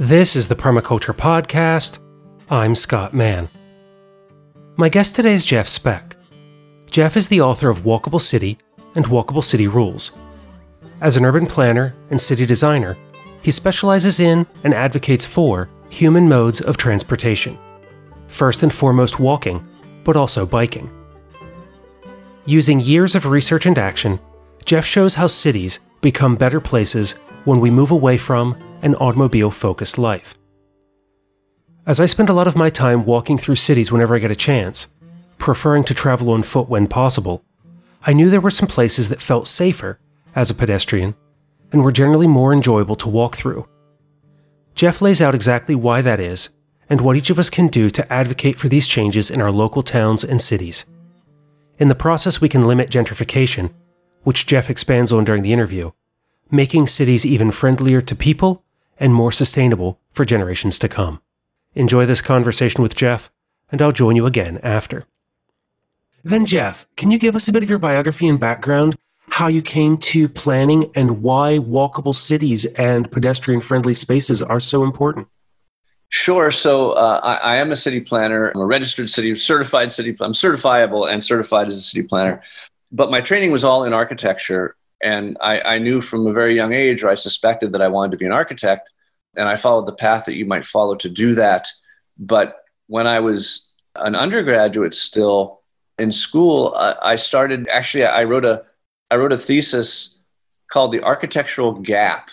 This is the Permaculture Podcast. I'm Scott Mann. My guest today is Jeff Speck. Jeff is the author of Walkable City and Walkable City Rules. As an urban planner and city designer, he specializes in and advocates for human modes of transportation. First and foremost, walking, but also biking. Using years of research and action, Jeff shows how cities become better places when we move away from an automobile focused life. As I spend a lot of my time walking through cities whenever I get a chance, preferring to travel on foot when possible, I knew there were some places that felt safer as a pedestrian and were generally more enjoyable to walk through. Jeff lays out exactly why that is and what each of us can do to advocate for these changes in our local towns and cities. In the process, we can limit gentrification, which Jeff expands on during the interview, making cities even friendlier to people and more sustainable for generations to come. Enjoy this conversation with Jeff, and I'll join you again after. Then, Jeff, can you give us a bit of your biography and background, how you came to planning, and why walkable cities and pedestrian friendly spaces are so important? Sure. So uh, I, I, am a city planner. I'm a registered city, certified city. I'm certifiable and certified as a city planner. But my training was all in architecture, and I, I knew from a very young age, or I suspected that I wanted to be an architect, and I followed the path that you might follow to do that. But when I was an undergraduate, still in school, I, I started. Actually, I wrote a I wrote a thesis called "The Architectural Gap."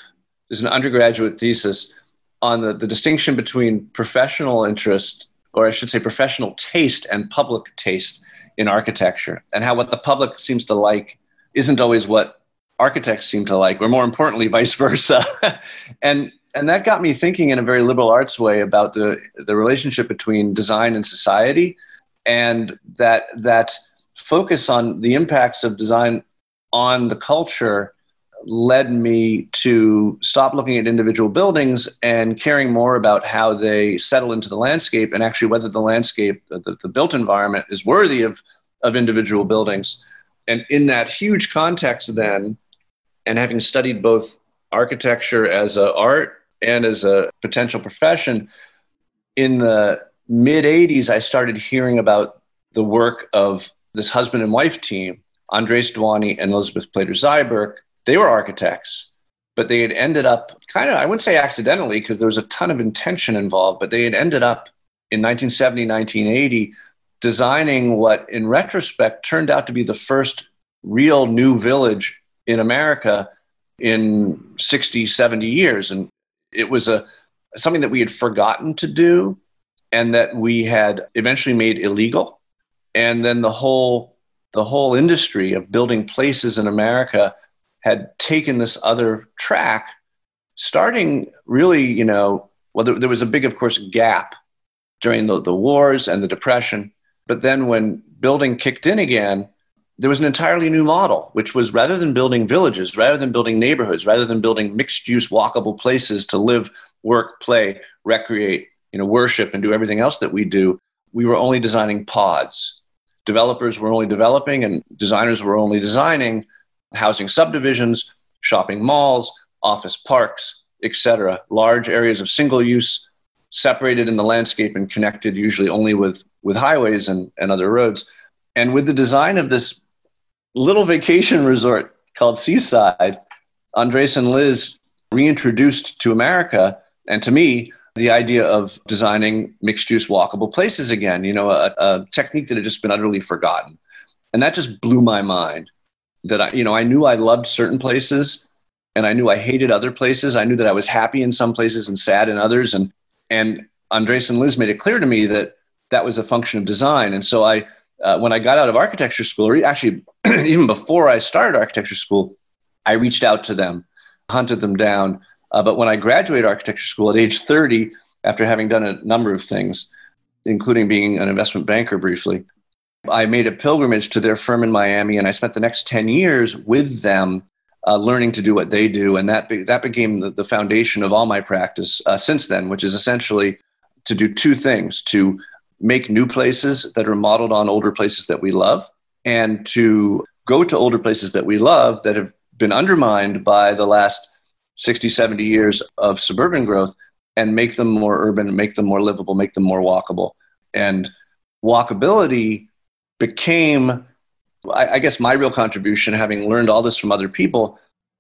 It's an undergraduate thesis on the, the distinction between professional interest, or I should say professional taste and public taste in architecture, and how what the public seems to like isn't always what architects seem to like, or more importantly, vice versa. and and that got me thinking in a very liberal arts way about the the relationship between design and society, and that that focus on the impacts of design on the culture led me to stop looking at individual buildings and caring more about how they settle into the landscape and actually whether the landscape, the, the built environment, is worthy of, of individual buildings. And in that huge context, then, and having studied both architecture as an art and as a potential profession, in the mid 80s, I started hearing about the work of this husband and wife team, Andres Duany and Elizabeth Plater Zyberk, they were architects, but they had ended up kind of, I wouldn't say accidentally, because there was a ton of intention involved, but they had ended up in 1970, 1980, designing what in retrospect turned out to be the first real new village in America in 60, 70 years. And it was a something that we had forgotten to do and that we had eventually made illegal. And then the whole the whole industry of building places in America had taken this other track, starting really, you know, well, there, there was a big, of course, gap during the, the wars and the depression. But then when building kicked in again, there was an entirely new model, which was rather than building villages, rather than building neighborhoods, rather than building mixed use walkable places to live, work, play, recreate, you know, worship, and do everything else that we do, we were only designing pods. Developers were only developing and designers were only designing housing subdivisions, shopping malls, office parks, etc. Large areas of single use, separated in the landscape and connected usually only with, with highways and, and other roads. And with the design of this little vacation resort called Seaside, Andres and Liz reintroduced to America and to me the idea of designing mixed use walkable places again, you know, a, a technique that had just been utterly forgotten. And that just blew my mind that I, you know, I knew I loved certain places and I knew I hated other places. I knew that I was happy in some places and sad in others. And, and Andres and Liz made it clear to me that that was a function of design. And so I, uh, when I got out of architecture school, or actually even before I started architecture school, I reached out to them, hunted them down. Uh, but when I graduated architecture school at age 30, after having done a number of things, including being an investment banker briefly, I made a pilgrimage to their firm in Miami, and I spent the next 10 years with them uh, learning to do what they do. And that, be, that became the, the, foundation of all my practice uh, since then, which is essentially to do two things to make new places that are modeled on older places that we love, and to go to older places that we love that have been undermined by the last 60, 70 years of suburban growth, and make them more urban, make them more livable, make them more walkable. And walkability became, I, guess, my real contribution, having learned all this from other people.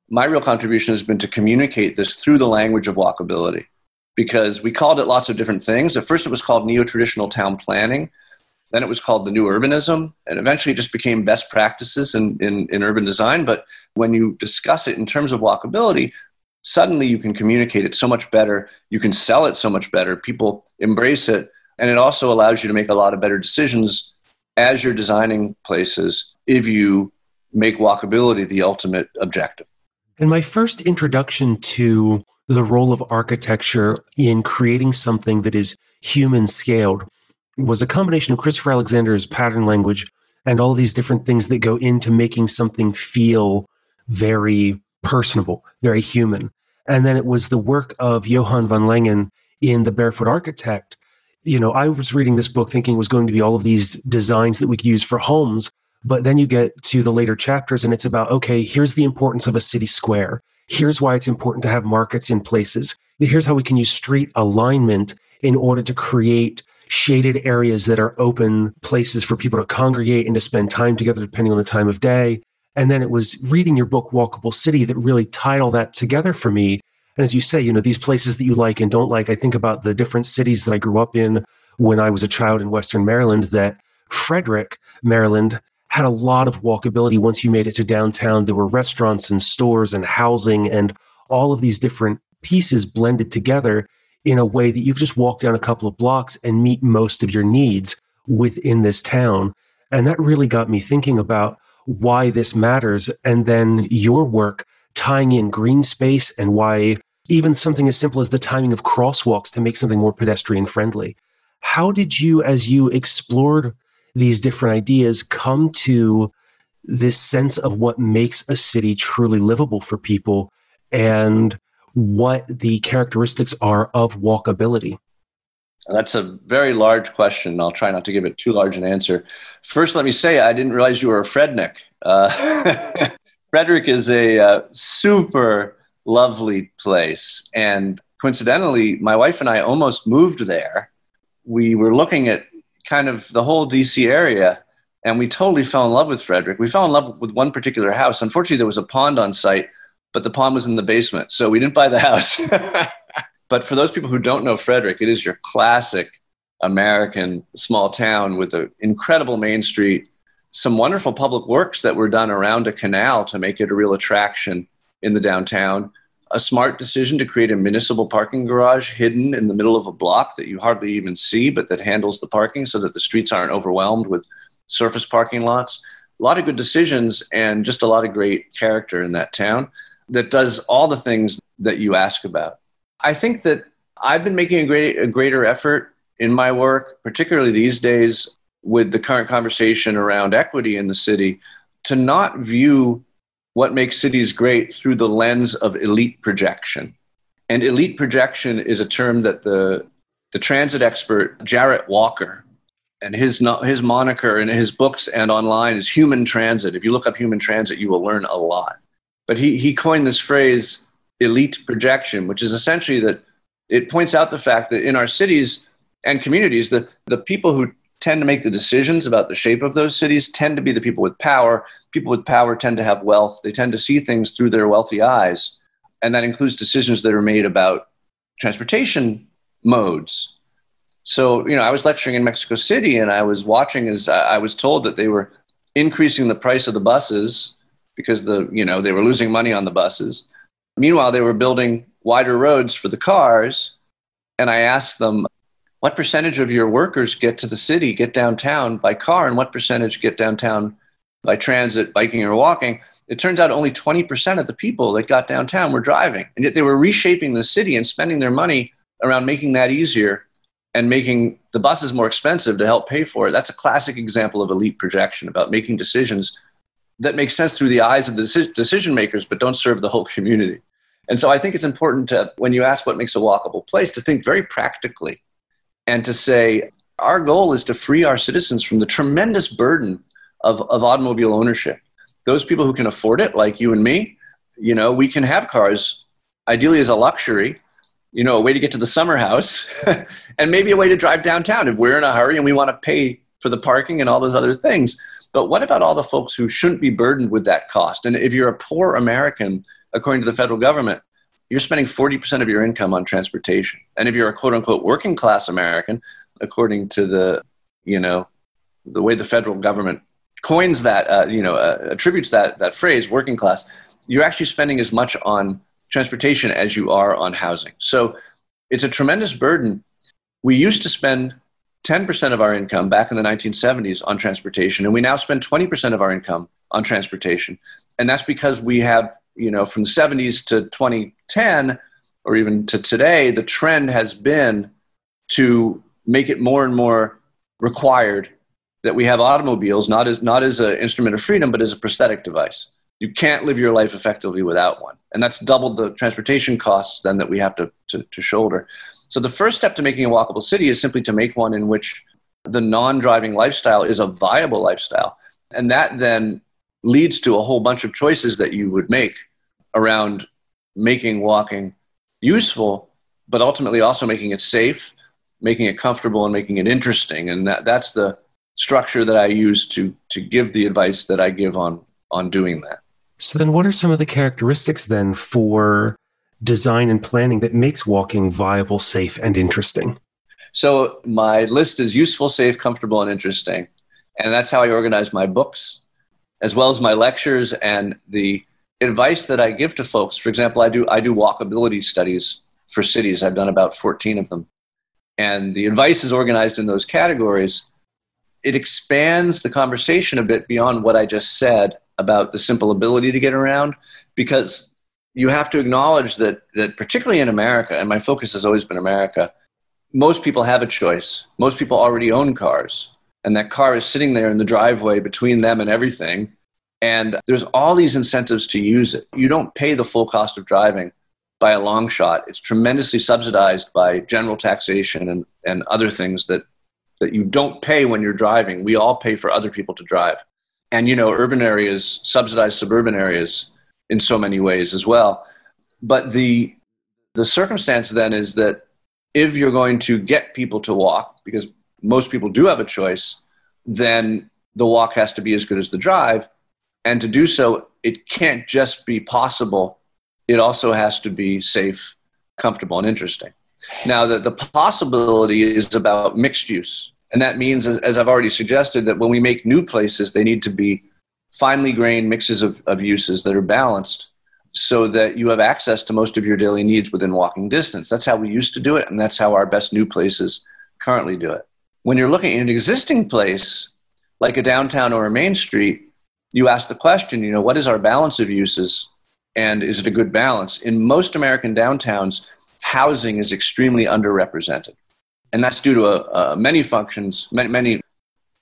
My real contribution has been to communicate this through the language of walkability because we called it lots of different things. At first, it was called neo traditional town planning. Then it was called the new urbanism. And eventually, it just became best practices in, in, in urban design. But when you discuss it in terms of walkability, suddenly you can communicate it so much better. You can sell it so much better. People embrace it. And it also allows you to make a lot of better decisions as you're designing places if you make walkability the ultimate objective. And my first introduction to the role of architecture in creating something that is human scaled was a combination of Christopher Alexander's pattern language and all these different things that go into making something feel very personable, very human. And then it was the work of Johan van Lengen in The Barefoot Architect. You know, I was reading this book thinking it was going to be all of these designs that we could use for homes. But then you get to the later chapters and it's about, okay, here's the importance of a city square. Here's why it's important to have markets in places. Here's how we can use street alignment in order to create shaded areas that are open places for people to congregate and to spend time together depending on the time of day. And then it was reading your book, Walkable City, that really tied all that together for me. And as you say, you know, these places that you like and don't like, I think about the different cities that I grew up in when I was a child in Western Maryland, that Frederick, Maryland, had a lot of walkability once you made it to downtown. There were restaurants and stores and housing and all of these different pieces blended together in a way that you could just walk down a couple of blocks and meet most of your needs within this town. And that really got me thinking about why this matters. And then your work tying in green space and why even something as simple as the timing of crosswalks to make something more pedestrian friendly. How did you, as you explored these different ideas come to this sense of what makes a city truly livable for people and what the characteristics are of walkability? That's a very large question. I'll try not to give it too large an answer. First, let me say I didn't realize you were a Fredneck. Uh, Frederick is a uh, super lovely place. And coincidentally, my wife and I almost moved there. We were looking at kind of the whole DC area. And we totally fell in love with Frederick. We fell in love with one particular house. Unfortunately, there was a pond on site, but the pond was in the basement. So we didn't buy the house. but for those people who don't know Frederick, it is your classic American small town with an incredible main street, some wonderful public works that were done around a canal to make it a real attraction in the downtown a smart decision to create a municipal parking garage hidden in the middle of a block that you hardly even see, but that handles the parking so that the streets aren't overwhelmed with surface parking lots. A lot of good decisions and just a lot of great character in that town that does all the things that you ask about. I think that I've been making a, great, a greater effort in my work, particularly these days with the current conversation around equity in the city, to not view what makes cities great through the lens of elite projection. And elite projection is a term that the, the transit expert Jarrett Walker and his, his moniker in his books and online is human transit. If you look up human transit, you will learn a lot. But he, he coined this phrase, elite projection, which is essentially that it points out the fact that in our cities and communities, the, the people who tend to make the decisions about the shape of those cities tend to be the people with power. People with power tend to have wealth. They tend to see things through their wealthy eyes. And that includes decisions that are made about transportation modes. So, you know, I was lecturing in Mexico City and I was watching as I was told that they were increasing the price of the buses because the, you know, they were losing money on the buses. Meanwhile, they were building wider roads for the cars. And I asked them, what percentage of your workers get to the city, get downtown by car, and what percentage get downtown by transit, biking, or walking? It turns out only 20% of the people that got downtown were driving. And yet they were reshaping the city and spending their money around making that easier and making the buses more expensive to help pay for it. That's a classic example of elite projection about making decisions that make sense through the eyes of the decision makers, but don't serve the whole community. And so I think it's important to, when you ask what makes a walkable place, to think very practically and to say our goal is to free our citizens from the tremendous burden of, of automobile ownership. Those people who can afford it, like you and me, you know, we can have cars ideally as a luxury, you know, a way to get to the summer house and maybe a way to drive downtown if we're in a hurry and we want to pay for the parking and all those other things. But what about all the folks who shouldn't be burdened with that cost? And if you're a poor American, according to the federal government, you're spending 40% of your income on transportation. And if you're a quote unquote working class American, according to the, you know, the way the federal government coins that, uh, you know, uh, attributes that, that phrase, working class, you're actually spending as much on transportation as you are on housing. So it's a tremendous burden. We used to spend 10% of our income back in the 1970s on transportation, and we now spend 20% of our income on transportation. And that's because we have, you know, from the 70s to 2010, or even to today, the trend has been to make it more and more required that we have automobiles not as not as an instrument of freedom, but as a prosthetic device. You can't live your life effectively without one, and that's doubled the transportation costs then that we have to, to, to shoulder. So the first step to making a walkable city is simply to make one in which the non-driving lifestyle is a viable lifestyle, and that then leads to a whole bunch of choices that you would make around making walking useful, but ultimately also making it safe, making it comfortable, and making it interesting. And that, that's the structure that I use to to give the advice that I give on on doing that. So then what are some of the characteristics then for design and planning that makes walking viable, safe and interesting? So my list is useful, safe, comfortable and interesting. And that's how I organize my books as well as my lectures and the advice that I give to folks. For example, I do I do walkability studies for cities. I've done about 14 of them. And the advice is organized in those categories it expands the conversation a bit beyond what I just said about the simple ability to get around because you have to acknowledge that that particularly in America and my focus has always been America most people have a choice most people already own cars and that car is sitting there in the driveway between them and everything and there's all these incentives to use it you don't pay the full cost of driving by a long shot it's tremendously subsidized by general taxation and, and other things that that you don't pay when you're driving. We all pay for other people to drive. And, you know, urban areas subsidize suburban areas in so many ways as well. But the, the circumstance then is that if you're going to get people to walk, because most people do have a choice, then the walk has to be as good as the drive. And to do so, it can't just be possible, it also has to be safe, comfortable, and interesting. Now, the, the possibility is about mixed use. And that means, as, as I've already suggested, that when we make new places, they need to be finely grained mixes of, of uses that are balanced so that you have access to most of your daily needs within walking distance. That's how we used to do it, and that's how our best new places currently do it. When you're looking at an existing place, like a downtown or a main street, you ask the question, you know, what is our balance of uses and is it a good balance? In most American downtowns, housing is extremely underrepresented. And that's due to uh, uh, many functions, many, many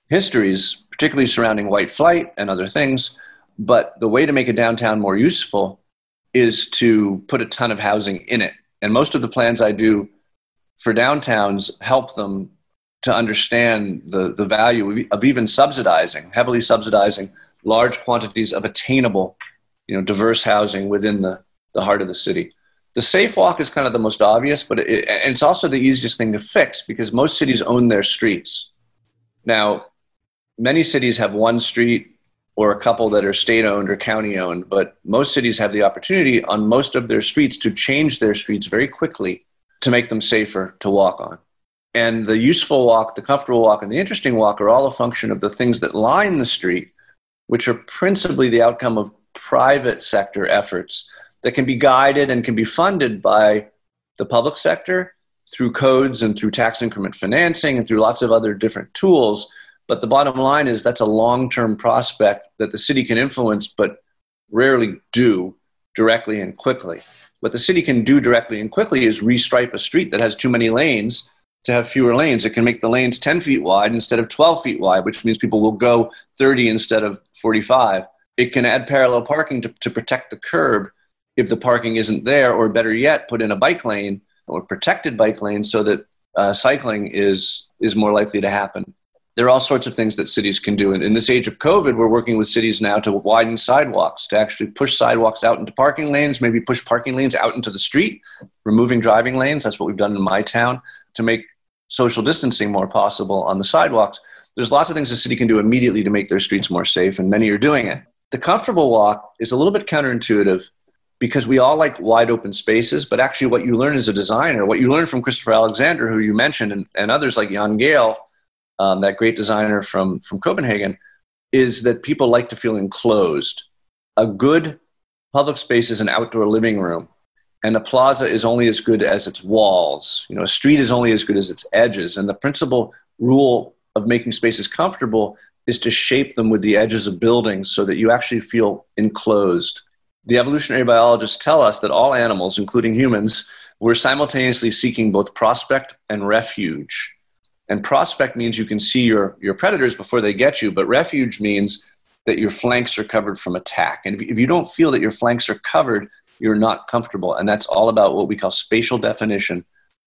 histories, particularly surrounding white flight and other things. But the way to make a downtown more useful is to put a ton of housing in it. And most of the plans I do for downtowns help them to understand the, the value of even subsidizing, heavily subsidizing large quantities of attainable, you know, diverse housing within the, the heart of the city. The safe walk is kind of the most obvious, but it, it's also the easiest thing to fix because most cities own their streets. Now, many cities have one street or a couple that are state owned or county owned, but most cities have the opportunity on most of their streets to change their streets very quickly to make them safer to walk on. And the useful walk, the comfortable walk, and the interesting walk are all a function of the things that line the street, which are principally the outcome of private sector efforts that can be guided and can be funded by the public sector through codes and through tax increment financing and through lots of other different tools. But the bottom line is that's a long term prospect that the city can influence, but rarely do directly and quickly. What the city can do directly and quickly is restripe a street that has too many lanes to have fewer lanes. It can make the lanes 10 feet wide instead of 12 feet wide, which means people will go 30 instead of 45. It can add parallel parking to, to protect the curb if the parking isn't there, or better yet, put in a bike lane or protected bike lane so that uh, cycling is is more likely to happen. there are all sorts of things that cities can do. And in this age of COVID, we're working with cities now to widen sidewalks, to actually push sidewalks out into parking lanes, maybe push parking lanes out into the street, removing driving lanes. That's what we've done in my town to make social distancing more possible on the sidewalks. There's lots of things the city can do immediately to make their streets more safe, and many are doing it. The comfortable walk is a little bit counterintuitive because we all like wide open spaces, but actually, what you learn as a designer, what you learn from Christopher Alexander, who you mentioned, and, and others like Jan Gehl, um, that great designer from, from Copenhagen, is that people like to feel enclosed. A good public space is an outdoor living room, and a plaza is only as good as its walls. You know, a street is only as good as its edges. And the principal rule of making spaces comfortable is to shape them with the edges of buildings so that you actually feel enclosed. The evolutionary biologists tell us that all animals, including humans, were simultaneously seeking both prospect and refuge. And prospect means you can see your, your predators before they get you, but refuge means that your flanks are covered from attack. And if, if you don't feel that your flanks are covered, you're not comfortable. And that's all about what we call spatial definition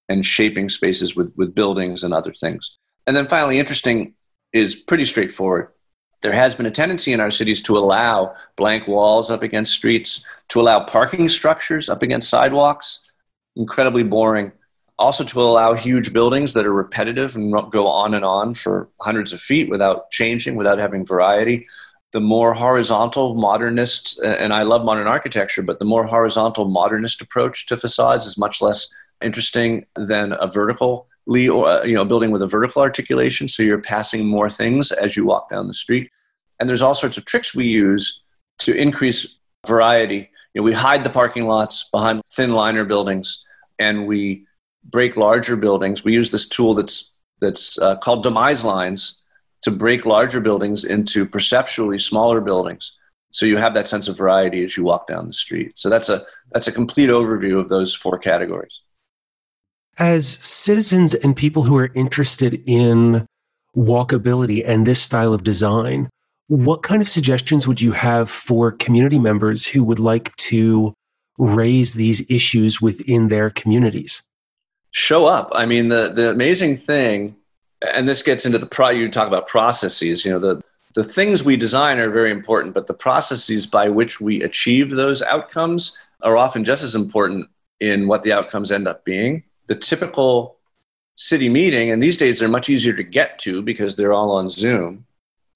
and shaping spaces with, with buildings and other things. And then finally, interesting is pretty straightforward. There has been a tendency in our cities to allow blank walls up against streets, to allow parking structures up against sidewalks. Incredibly boring also to allow huge buildings that are repetitive and go on and on for hundreds of feet without changing, without having variety. The more horizontal modernist, and I love modern architecture, but the more horizontal modernist approach to facades is much less interesting than a vertical or uh, you know building with a vertical articulation. So you're passing more things as you walk down the street. And there's all sorts of tricks we use to increase variety. You know, we hide the parking lots behind thin liner buildings and we break larger buildings. We use this tool that's that's uh, called demise lines to break larger buildings into perceptually smaller buildings. So you have that sense of variety as you walk down the street. So that's a that's a complete overview of those four categories. As citizens and people who are interested in walkability and this style of design, what kind of suggestions would you have for community members who would like to raise these issues within their communities? show up. I mean, the the amazing thing, and this gets into the pro. You talk about processes. You know, the the things we design are very important, but the processes by which we achieve those outcomes are often just as important in what the outcomes end up being. The typical city meeting, and these days they're much easier to get to because they're all on Zoom.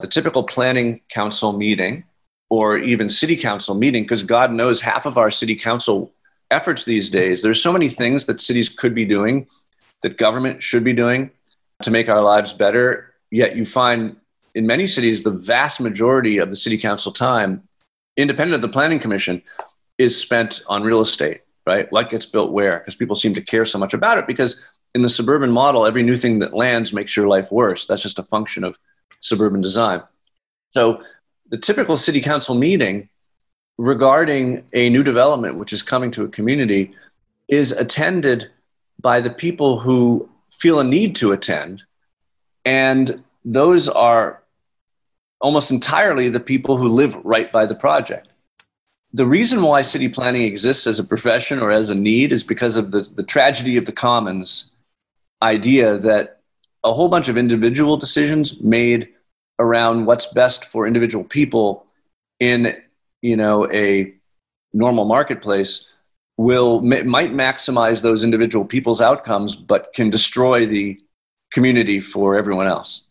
The typical planning council meeting or even city council meeting, because God knows half of our city council efforts these days. There's so many things that cities could be doing, that government should be doing to make our lives better. Yet you find in many cities, the vast majority of the city council time, independent of the planning commission, is spent on real estate, right? What gets built where? Because people seem to care so much about it. Because in the suburban model, every new thing that lands makes your life worse. That's just a function of suburban design. So the typical city council meeting regarding a new development which is coming to a community is attended by the people who feel a need to attend. And those are almost entirely the people who live right by the project. The reason why city planning exists as a profession or as a need is because of the, the tragedy of the commons idea that a whole bunch of individual decisions made around what's best for individual people in you know a normal marketplace will might maximize those individual people's outcomes but can destroy the community for everyone else.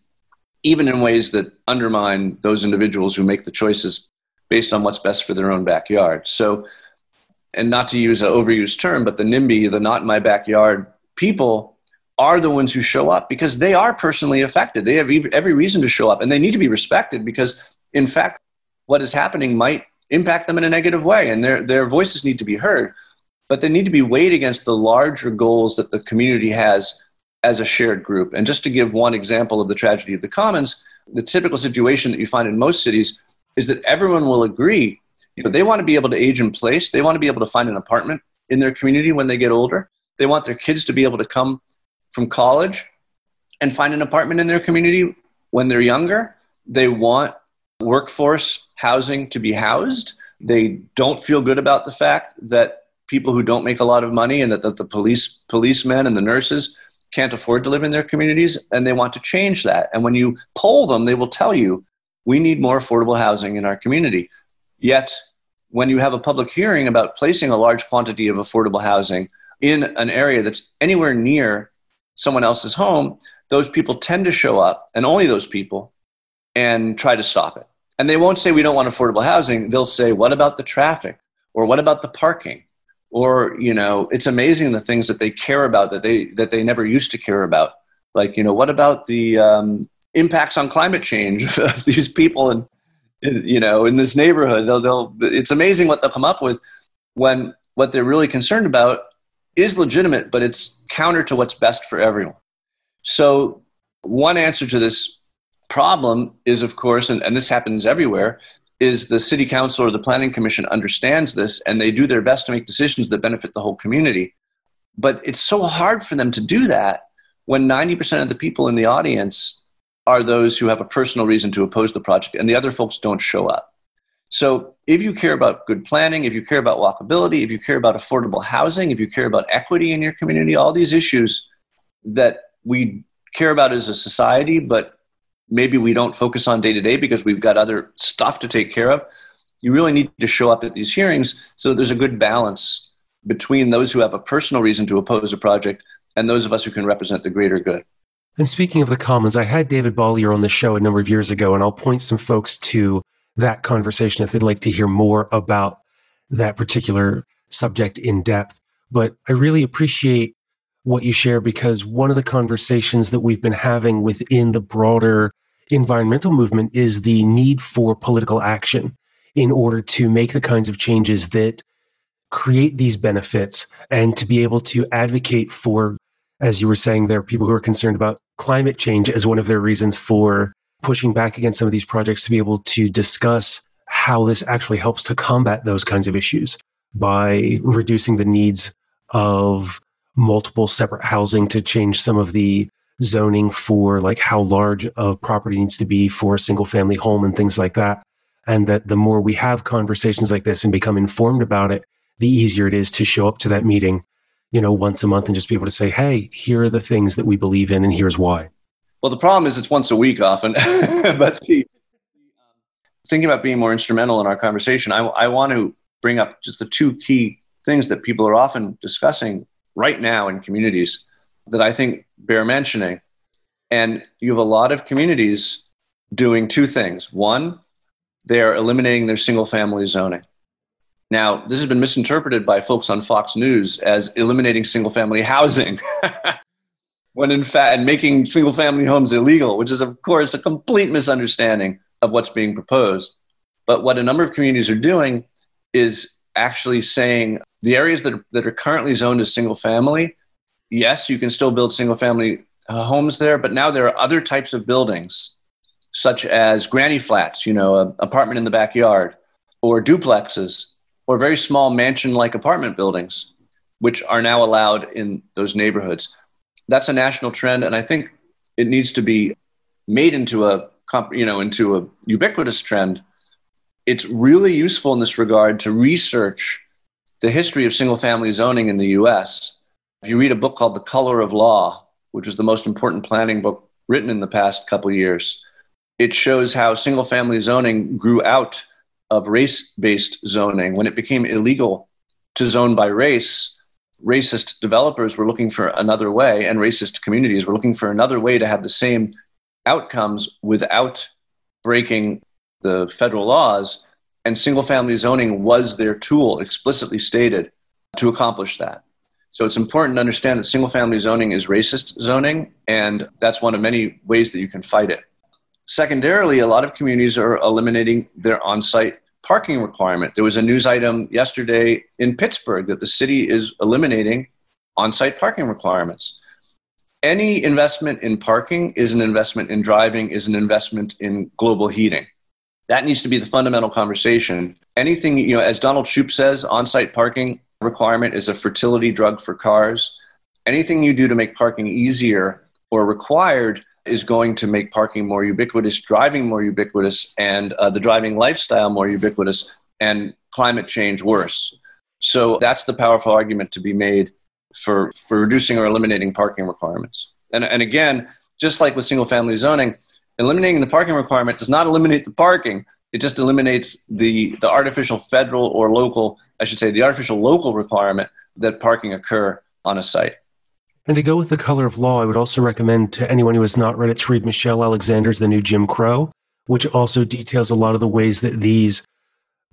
Even in ways that undermine those individuals who make the choices based on what's best for their own backyard. So and not to use an overused term but the nimby the not in my backyard people are the ones who show up because they are personally affected. They have every reason to show up and they need to be respected because in fact what is happening might impact them in a negative way and their, their voices need to be heard but they need to be weighed against the larger goals that the community has as a shared group and just to give one example of the tragedy of the commons the typical situation that you find in most cities is that everyone will agree you know they want to be able to age in place they want to be able to find an apartment in their community when they get older they want their kids to be able to come from college and find an apartment in their community when they're younger they want workforce housing to be housed. They don't feel good about the fact that people who don't make a lot of money and that, that the police policemen and the nurses can't afford to live in their communities and they want to change that. And when you poll them, they will tell you, we need more affordable housing in our community. Yet, when you have a public hearing about placing a large quantity of affordable housing in an area that's anywhere near someone else's home, those people tend to show up, and only those people, and try to stop it. And they won't say we don't want affordable housing. They'll say, what about the traffic? Or what about the parking? Or, you know, it's amazing the things that they care about that they, that they never used to care about. Like, you know, what about the um, impacts on climate change of these people and, you know, in this neighborhood? They'll, they'll, it's amazing what they'll come up with when what they're really concerned about is legitimate, but it's counter to what's best for everyone. So, one answer to this problem is, of course, and, and this happens everywhere, is the city council or the planning commission understands this and they do their best to make decisions that benefit the whole community. But it's so hard for them to do that when 90% of the people in the audience are those who have a personal reason to oppose the project and the other folks don't show up. So, if you care about good planning, if you care about walkability, if you care about affordable housing, if you care about equity in your community, all these issues that we care about as a society, but maybe we don't focus on day to day because we've got other stuff to take care of. You really need to show up at these hearings so there's a good balance between those who have a personal reason to oppose a project and those of us who can represent the greater good. And speaking of the Commons, I had David Bollier on the show a number of years ago, and I'll point some folks to that conversation if they'd like to hear more about that particular subject in depth. But I really appreciate what you share because one of the conversations that we've been having within the broader environmental movement is the need for political action in order to make the kinds of changes that create these benefits and to be able to advocate for, as you were saying, there are people who are concerned about climate change as one of their reasons for pushing back against some of these projects to be able to discuss how this actually helps to combat those kinds of issues by reducing the needs of multiple separate housing to change some of the zoning for like how large a property needs to be for a single family home and things like that. And that the more we have conversations like this and become informed about it, the easier it is to show up to that meeting, you know, once a month and just be able to say, hey, here are the things that we believe in and here's why. Well, the problem is it's once a week often. but thinking about being more instrumental in our conversation, I, I want to bring up just the two key things that people are often discussing right now in communities that I think bear mentioning. And you have a lot of communities doing two things. One, they are eliminating their single family zoning. Now, this has been misinterpreted by folks on Fox News as eliminating single family housing, when in fact, and making single family homes illegal, which is, of course, a complete misunderstanding of what's being proposed. But what a number of communities are doing is actually saying the areas that, that are currently zoned as single family, yes, you can still build single family uh, homes there, but now there are other types of buildings, such as granny flats, you know, an apartment in the backyard, or duplexes, or very small mansion like apartment buildings, which are now allowed in those neighborhoods. That's a national trend, and I think it needs to be made into a you know into a ubiquitous trend. It's really useful in this regard to research the history of single family zoning in the US. If you read a book called The Color of Law, which was the most important planning book written in the past couple years, it shows how single family zoning grew out of race based zoning. When it became illegal to zone by race, racist developers were looking for another way, and racist communities were looking for another way to have the same outcomes without breaking the federal laws and single family zoning was their tool, explicitly stated, to accomplish that. So it's important to understand that single family zoning is racist zoning, and that's one of many ways that you can fight it. Secondarily, a lot of communities are eliminating their on site parking requirement. There was a news item yesterday in Pittsburgh that the city is eliminating on site parking requirements. Any investment in parking is an investment in driving, is an investment in global heating. That needs to be the fundamental conversation. Anything, you know, as Donald Shoup says, on site parking requirement is a fertility drug for cars. Anything you do to make parking easier or required is going to make parking more ubiquitous, driving more ubiquitous, and uh, the driving lifestyle more ubiquitous, and climate change worse. So that's the powerful argument to be made for, for reducing or eliminating parking requirements. And, and again, just like with single family zoning, eliminating the parking requirement does not eliminate the parking. It just eliminates the, the artificial federal or local, I should say, the artificial local requirement that parking occur on a site. And to go with the color of law, I would also recommend to anyone who has not read it to read Michelle Alexander's The New Jim Crow, which also details a lot of the ways that these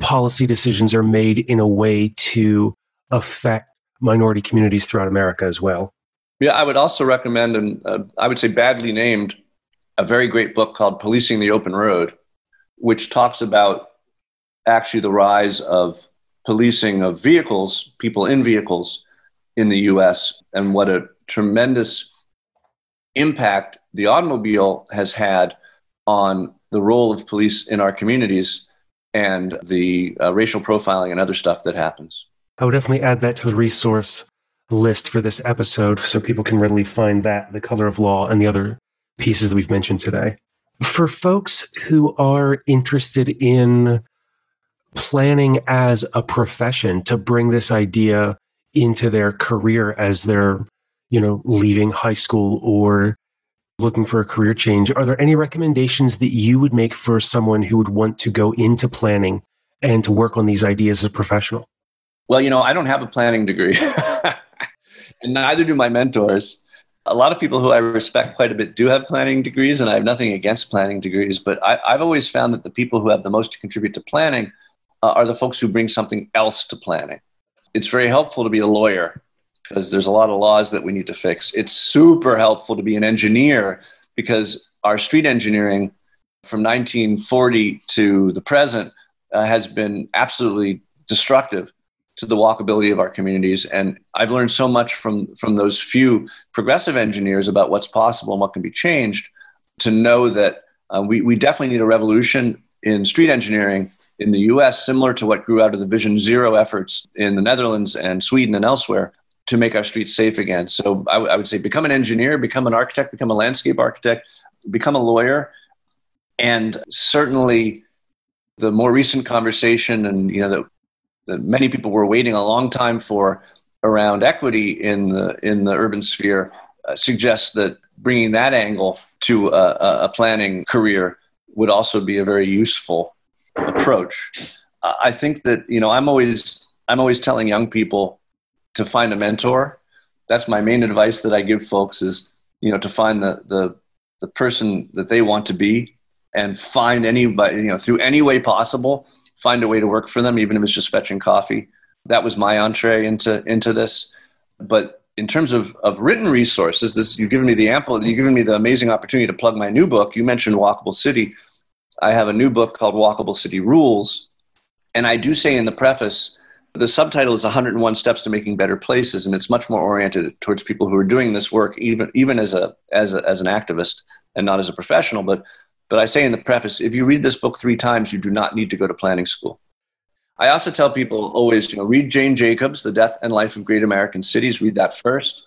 policy decisions are made in a way to affect minority communities throughout America as well. Yeah, I would also recommend, and uh, I would say badly named, a very great book called Policing the Open Road, which talks about actually the rise of policing of vehicles, people in vehicles in the US, and what a tremendous impact the automobile has had on the role of police in our communities and the uh, racial profiling and other stuff that happens. I would definitely add that to the resource list for this episode so people can readily find that, the color of law, and the other pieces that we've mentioned today. For folks who are interested in planning as a profession to bring this idea into their career as they're, you know, leaving high school or looking for a career change, are there any recommendations that you would make for someone who would want to go into planning and to work on these ideas as a professional? Well, you know, I don't have a planning degree, and neither do my mentors. A lot of people who I respect quite a bit do have planning degrees, and I have nothing against planning degrees, but I, have always found that the people who have the most to contribute to planning uh, are the folks who bring something else to planning. It's very helpful to be a lawyer because there's a lot of laws that we need to fix. It's super helpful to be an engineer because our street engineering from 1940 to the present uh, has been absolutely destructive to the walkability of our communities. And I've learned so much from, from those few progressive engineers about what's possible and what can be changed to know that uh, we, we definitely need a revolution in street engineering in the US, similar to what grew out of the Vision Zero efforts in the Netherlands and Sweden and elsewhere, to make our streets safe again. So I, w- I would say become an engineer, become an architect, become a landscape architect, become a lawyer, and certainly the more recent conversation and you know that, that many people were waiting a long time for around equity in the in the urban sphere uh, suggests that bringing that angle to a, a, planning career would also be a very useful approach. I think that you know I'm always I'm always telling young people to find a mentor. That's my main advice that I give folks is, you know, to find the, the, the person that they want to be and find anybody, you know, through any way possible, find a way to work for them, even if it's just fetching coffee. That was my entree into, into this. But in terms of, of written resources, this, you've given me the ample, you've given me the amazing opportunity to plug my new book. You mentioned Walkable City. I have a new book called Walkable City Rules. And I do say in the preface, the subtitle is 101 Steps to Making Better Places, and it's much more oriented towards people who are doing this work, even, even as, a, as, a, as an activist and not as a professional. But, but I say in the preface if you read this book three times, you do not need to go to planning school. I also tell people always, you know, read Jane Jacobs, The Death and Life of Great American Cities. Read that first.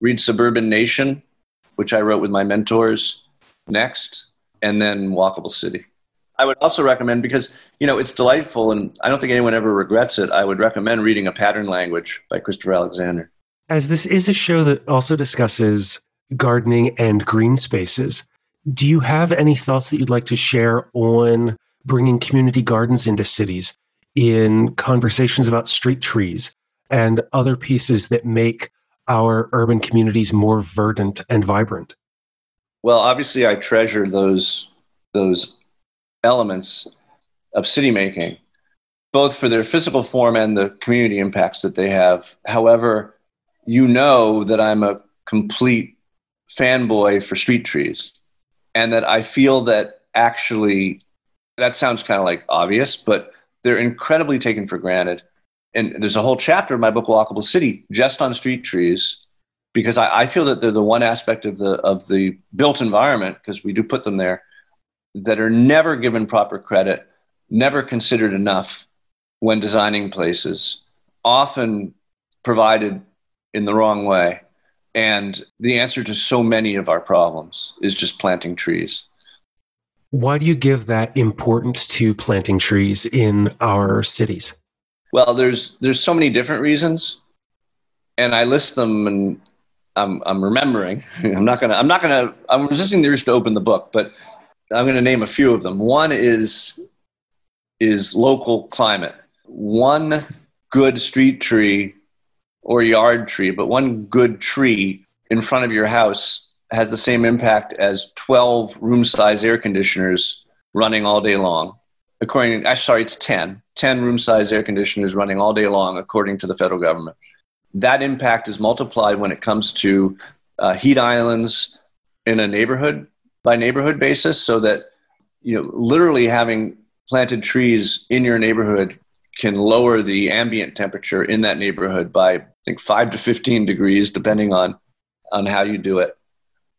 Read Suburban Nation, which I wrote with my mentors next, and then Walkable City. I would also recommend because you know it's delightful, and I don't think anyone ever regrets it. I would recommend reading A Pattern Language by Christopher Alexander. As this is a show that also discusses gardening and green spaces, do you have any thoughts that you'd like to share on bringing community gardens into cities in conversations about street trees and other pieces that make our urban communities more verdant and vibrant? Well, obviously, I treasure those those elements of city making, both for their physical form and the community impacts that they have. However, you know that I'm a complete fanboy for street trees, and that I feel that actually that sounds kind of like obvious, but they're incredibly taken for granted. And there's a whole chapter in my book, Walkable City, just on street trees, because I, I feel that they're the one aspect of the of the built environment, because we do put them there, that are never given proper credit, never considered enough when designing places, often provided in the wrong way. And the answer to so many of our problems is just planting trees. Why do you give that importance to planting trees in our cities? Well, there's there's so many different reasons. and I list them and I'm, I'm remembering. I'm not gonna. I'm not gonna. I'm resisting the urge to open the book, but I'm going to name a few of them. One is is local climate. One good street tree or yard tree, but one good tree in front of your house has the same impact as 12 room size air conditioners running all day long. According, actually, sorry, it's 10. 10 room size air conditioners running all day long, according to the federal government. That impact is multiplied when it comes to uh, heat islands in a neighborhood by neighborhood basis, so that you know, literally having planted trees in your neighborhood can lower the ambient temperature in that neighborhood by I think 5 to 15 degrees depending on on how you do it.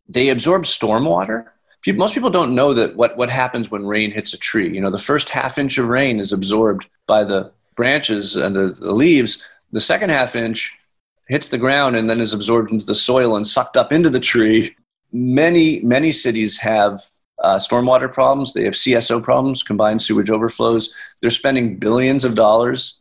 They absorb stormwater. Most people don't know that what, what happens when rain hits a tree. You know, the first half inch of rain is absorbed by the branches and the, the leaves. The second half inch hits the ground and then is absorbed into the soil and sucked up into the tree. Many, many cities have uh, stormwater problems. They have CSO problems, combined sewage overflows. They're spending billions of dollars,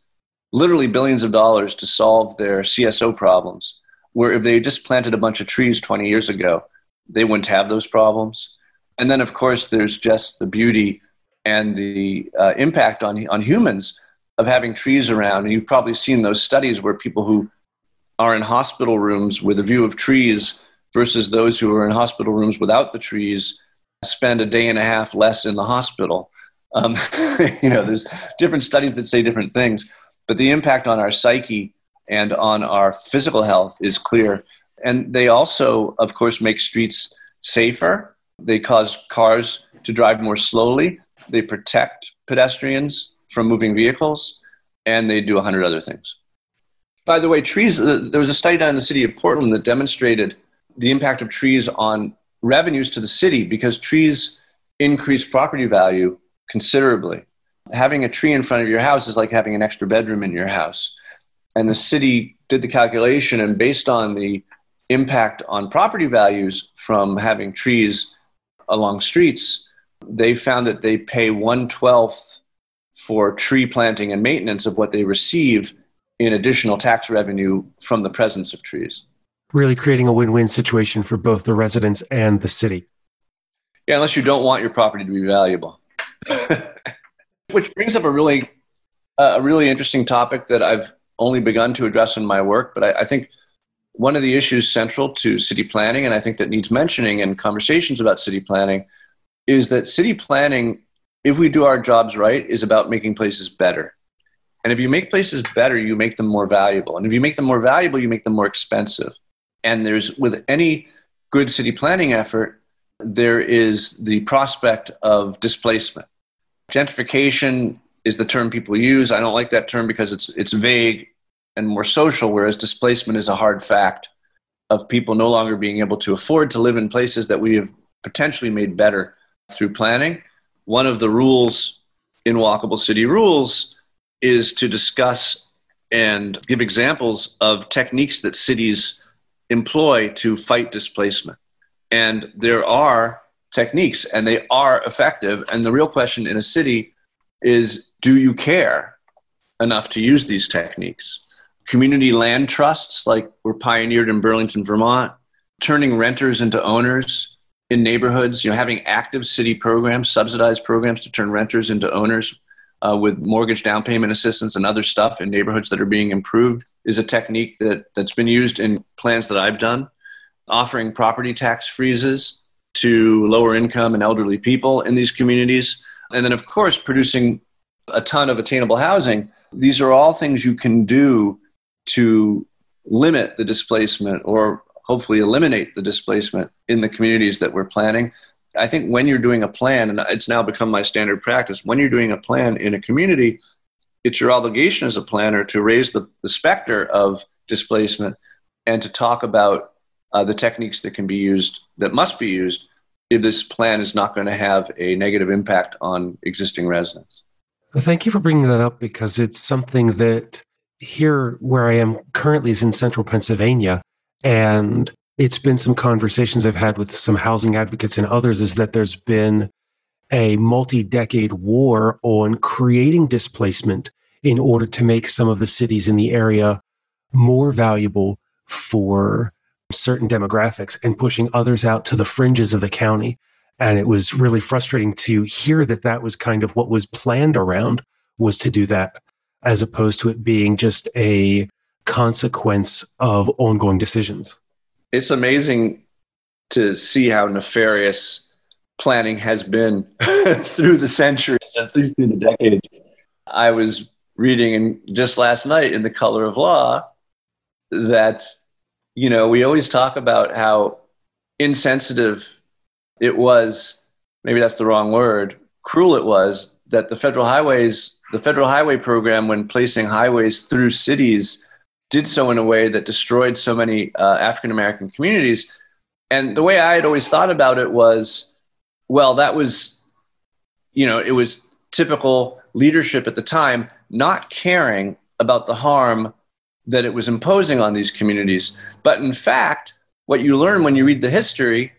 literally billions of dollars, to solve their CSO problems. Where if they just planted a bunch of trees 20 years ago, they wouldn't have those problems. And then, of course, there's just the beauty and the uh, impact on, on humans of having trees around. And you've probably seen those studies where people who are in hospital rooms with a view of trees versus those who are in hospital rooms without the trees spend a day and a half less in the hospital. Um, you know, there's different studies that say different things, but the impact on our psyche and on our physical health is clear. And they also, of course, make streets safer. They cause cars to drive more slowly. They protect pedestrians from moving vehicles, and they do a hundred other things. By the way, trees, uh, there was a study done in the city of Portland that demonstrated the impact of trees on revenues to the city because trees increase property value considerably. Having a tree in front of your house is like having an extra bedroom in your house. And the city did the calculation, and based on the impact on property values from having trees along streets, they found that they pay one twelfth for tree planting and maintenance of what they receive in additional tax revenue from the presence of trees really creating a win-win situation for both the residents and the city. Yeah, unless you don't want your property to be valuable. Which brings up a really, uh, a really interesting topic that I've only begun to address in my work, but I, I think one of the issues central to city planning, and I think that needs mentioning in conversations about city planning, is that city planning, if we do our jobs right, is about making places better. And if you make places better, you make them more valuable. And if you make them more valuable, you make them more expensive. And there's, with any good city planning effort, there is the prospect of displacement. Gentrification is the term people use. I don't like that term because it's, it's vague and more social, whereas displacement is a hard fact of people no longer being able to afford to live in places that we have potentially made better through planning. One of the rules in Walkable City Rules is to discuss and give examples of techniques that cities employ to fight displacement. And there are techniques and they are effective. And the real question in a city is do you care enough to use these techniques? Community land trusts, like were pioneered in Burlington, Vermont, turning renters into owners in neighborhoods, you know, having active city programs, subsidized programs to turn renters into owners uh, with mortgage down payment assistance and other stuff in neighborhoods that are being improved is a technique that, that's been used in plans that I've done, offering property tax freezes to lower income and elderly people in these communities. And then, of course, producing a ton of attainable housing. These are all things you can do to limit the displacement or hopefully eliminate the displacement in the communities that we're planning. I think when you're doing a plan, and it's now become my standard practice, when you're doing a plan in a community, it's your obligation as a planner to raise the, the specter of displacement and to talk about uh, the techniques that can be used, that must be used, if this plan is not going to have a negative impact on existing residents. Thank you for bringing that up because it's something that here where I am currently is in central Pennsylvania. And it's been some conversations I've had with some housing advocates and others is that there's been a multi decade war on creating displacement in order to make some of the cities in the area more valuable for certain demographics and pushing others out to the fringes of the county. And it was really frustrating to hear that that was kind of what was planned around was to do that, as opposed to it being just a consequence of ongoing decisions. It's amazing to see how nefarious planning has been through the centuries, at least through the decades. I was reading in, just last night in The Color of Law that, you know, we always talk about how insensitive it was, maybe that's the wrong word, cruel it was that the federal highways, the federal highway program, when placing highways through cities, did so in a way that destroyed so many uh, African American communities. And the way I had always thought about it was, well, that was, you know, it was typical leadership at the time not caring about the harm that it was imposing on these communities. But in fact, what you learn when you read the history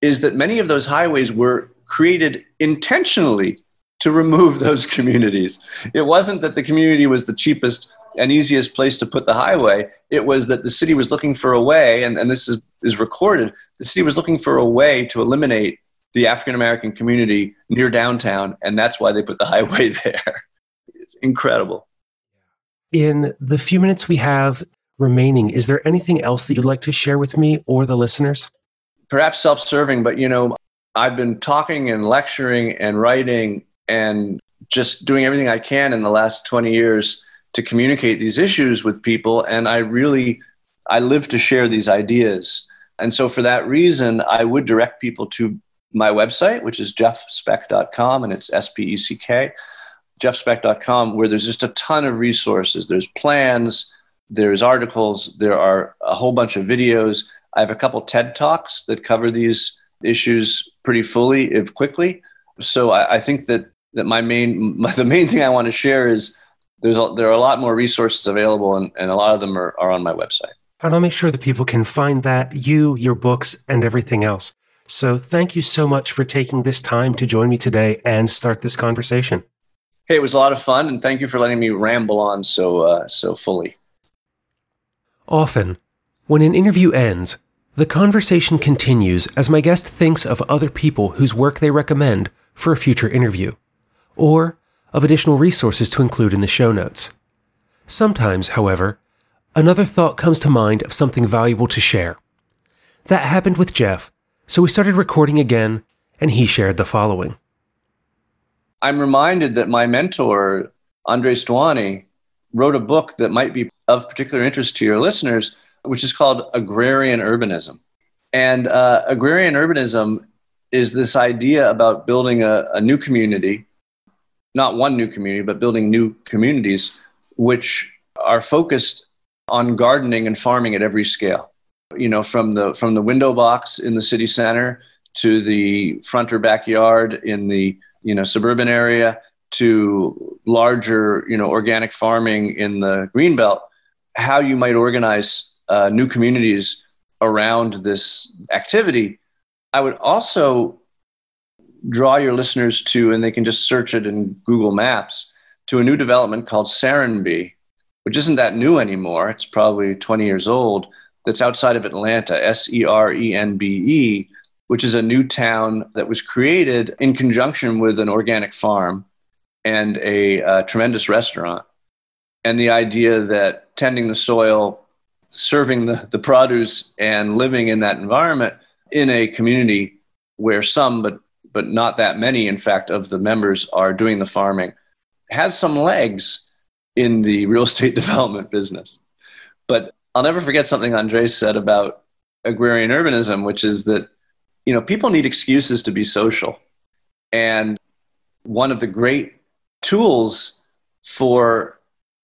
is that many of those highways were created intentionally to remove those communities. It wasn't that the community was the cheapest and easiest place to put the highway. It was that the city was looking for a way, and, and this is, is recorded, the city was looking for a way to eliminate the African American community near downtown, and that's why they put the highway there. It's incredible. In the few minutes we have remaining, is there anything else that you'd like to share with me or the listeners? Perhaps self serving, but you know, I've been talking and lecturing and writing and just doing everything I can in the last 20 years to communicate these issues with people. And I really, I live to share these ideas. And so for that reason, I would direct people to my website, which is jeffspeck.com, and it's S P E C K, jeffspeck.com, where there's just a ton of resources. There's plans, there's articles, there are a whole bunch of videos. I have a couple TED Talks that cover these issues pretty fully, if quickly. So I, I think that that my main my, the main thing I want to share is there's a, there are a lot more resources available, and, and a lot of them are, are on my website. And I'll make sure that people can find that, you, your books, and everything else. So thank you so much for taking this time to join me today and start this conversation. Hey, it was a lot of fun, and thank you for letting me ramble on so uh, so fully. Often, when an interview ends, the conversation continues as my guest thinks of other people whose work they recommend for a future interview, or of additional resources to include in the show notes. Sometimes, however, another thought comes to mind of something valuable to share. That happened with Jeff so we started recording again, and he shared the following. I'm reminded that my mentor, Andres Duany, wrote a book that might be of particular interest to your listeners, which is called Agrarian Urbanism. And uh, agrarian urbanism is this idea about building a, a new community, not one new community, but building new communities which are focused on gardening and farming at every scale you know, from the from the window box in the city center to the front or backyard in the you know suburban area to larger you know organic farming in the greenbelt, how you might organize uh, new communities around this activity. I would also draw your listeners to, and they can just search it in Google Maps, to a new development called Serenbe, which isn't that new anymore. It's probably 20 years old, that's outside of Atlanta, S E R E N B E, which is a new town that was created in conjunction with an organic farm and a, a tremendous restaurant. And the idea that tending the soil, serving the, the produce, and living in that environment in a community where some, but, but not that many, in fact, of the members are doing the farming has some legs in the real estate development business. But I'll never forget something Andres said about agrarian urbanism, which is that you know people need excuses to be social, and one of the great tools for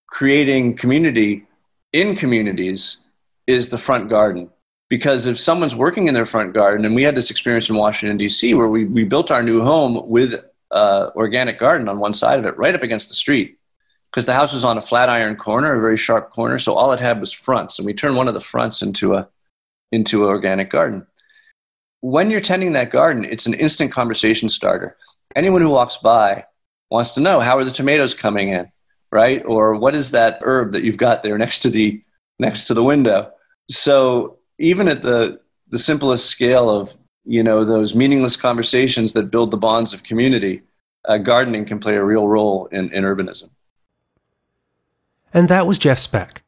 creating community in communities is the front garden. Because if someone's working in their front garden, and we had this experience in Washington, D.C., where we, we built our new home with uh, organic garden on one side of it, right up against the street because the house was on a flat iron corner, a very sharp corner. So all it had was fronts, and we turned one of the fronts into a into an organic garden. When you're tending that garden, it's an instant conversation starter. Anyone who walks by wants to know how are the tomatoes coming in, right? Or what is that herb that you've got there next to the next to the window? so even at the the simplest scale of you know those meaningless conversations that build the bonds of community, uh, gardening can play a real role in, in urbanism. And that was Jeff Speck.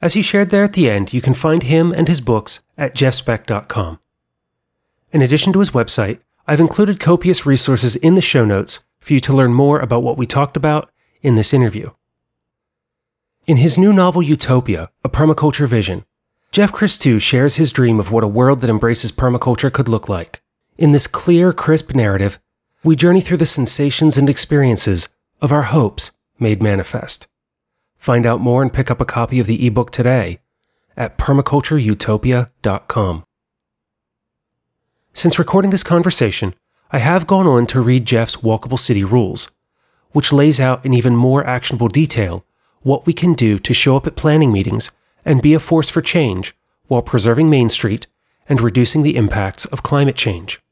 As he shared there at the end, you can find him and his books at jeffspeck.com. In addition to his website, I've included copious resources in the show notes for you to learn more about what we talked about in this interview. In his new novel Utopia, A Permaculture Vision, Jeff Christou shares his dream of what a world that embraces permaculture could look like. In this clear, crisp narrative, we journey through the sensations and experiences of our hopes made manifest. Find out more and pick up a copy of the ebook today at permacultureutopia.com. Since recording this conversation, I have gone on to read Jeff's Walkable City Rules, which lays out in even more actionable detail what we can do to show up at planning meetings and be a force for change while preserving Main Street and reducing the impacts of climate change.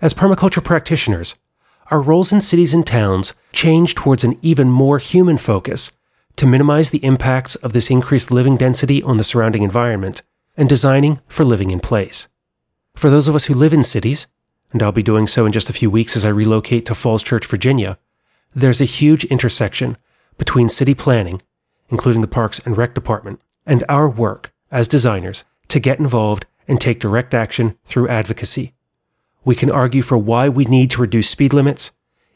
As permaculture practitioners, our roles in cities and towns change towards an even more human focus to minimize the impacts of this increased living density on the surrounding environment and designing for living in place. For those of us who live in cities, and I'll be doing so in just a few weeks as I relocate to Falls Church, Virginia, there's a huge intersection between city planning, including the Parks and Rec Department, and our work as designers to get involved and take direct action through advocacy. We can argue for why we need to reduce speed limits,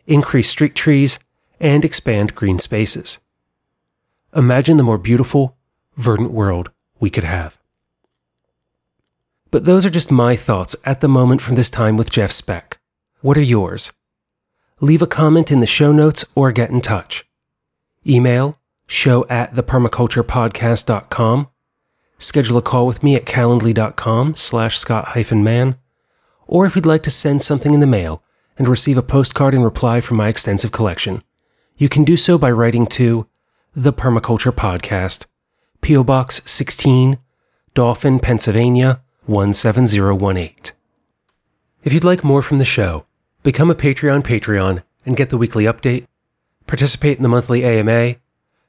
increase street trees, and expand green spaces. Imagine the more beautiful, verdant world we could have. But those are just my thoughts at the moment from this time with Jeff Speck. What are yours? Leave a comment in the show notes or get in touch. Email show at thepermaculturepodcast.com. Schedule a call with me at calendly.com slash scott-man. Or if you'd like to send something in the mail and receive a postcard in reply from my extensive collection, you can do so by writing to the Permaculture Podcast, P.O. Box 16, Dauphin, Pennsylvania 17018. If you'd like more from the show, become a Patreon Patreon and get the weekly update, participate in the monthly AMA,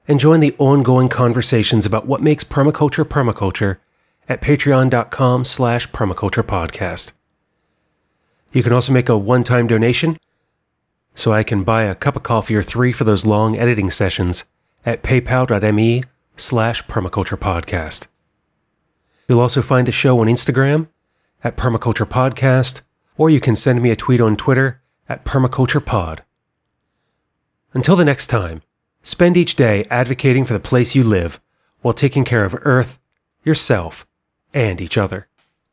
and join the ongoing conversations about what makes permaculture permaculture at patreon.com slash permaculturepodcast. You can also make a one-time donation so I can buy a cup of coffee or three for those long editing sessions at paypal.me slash permaculturepodcast. You'll also find the show on Instagram at permaculturepodcast, or you can send me a tweet on Twitter at permaculturepod. Until the next time, spend each day advocating for the place you live while taking care of Earth, yourself, and each other.